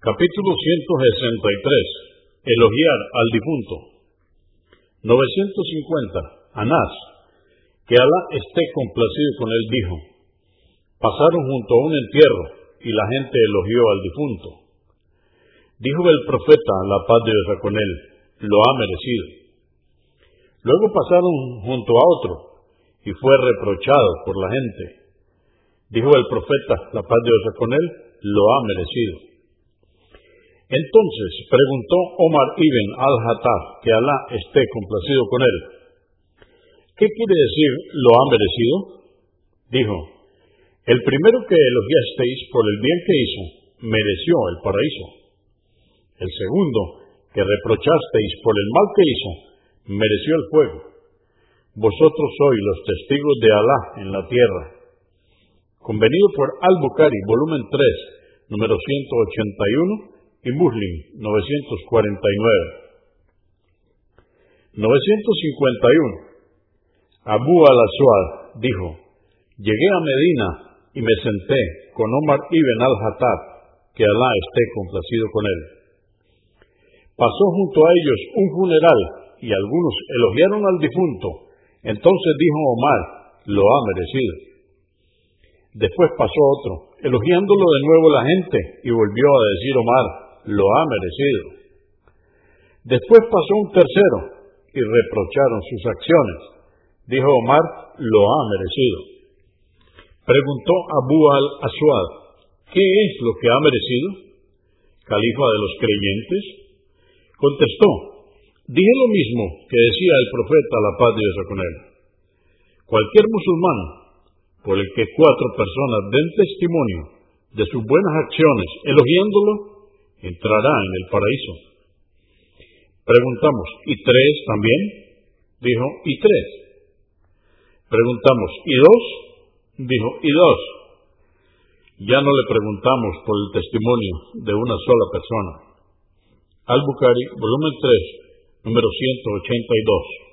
Capítulo 163. Elogiar al difunto. 950. Anás. Que Alá esté complacido con él dijo. Pasaron junto a un entierro y la gente elogió al difunto. Dijo el profeta, la paz de Dios con él, lo ha merecido. Luego pasaron junto a otro y fue reprochado por la gente. Dijo el profeta, la paz de Dios con él, lo ha merecido. Entonces preguntó Omar ibn al-Hattab, que Alá esté complacido con él, ¿qué quiere decir lo ha merecido? Dijo, el primero que elogiasteis por el bien que hizo, mereció el paraíso. El segundo que reprochasteis por el mal que hizo, mereció el fuego. Vosotros sois los testigos de Alá en la tierra. Convenido por Al-Bukhari, volumen 3, número 181, y Muslim 949. 951. Abu al-Aswad dijo, llegué a Medina y me senté con Omar ibn al-Hattab, que Alá esté complacido con él. Pasó junto a ellos un funeral y algunos elogiaron al difunto. Entonces dijo Omar, lo ha merecido. Después pasó otro, elogiándolo de nuevo la gente, y volvió a decir Omar, lo ha merecido. Después pasó un tercero y reprocharon sus acciones. Dijo Omar, lo ha merecido. Preguntó Abu al-Aswad, ¿qué es lo que ha merecido? Califa de los creyentes. Contestó, dije lo mismo que decía el profeta, la paz de Dios con él. Cualquier musulmán por el que cuatro personas den testimonio de sus buenas acciones, elogiándolo, entrará en el paraíso. Preguntamos, ¿y tres también? Dijo, ¿y tres? Preguntamos, ¿y dos? Dijo, ¿y dos? Ya no le preguntamos por el testimonio de una sola persona. Al-Bukhari, volumen 3, número 182.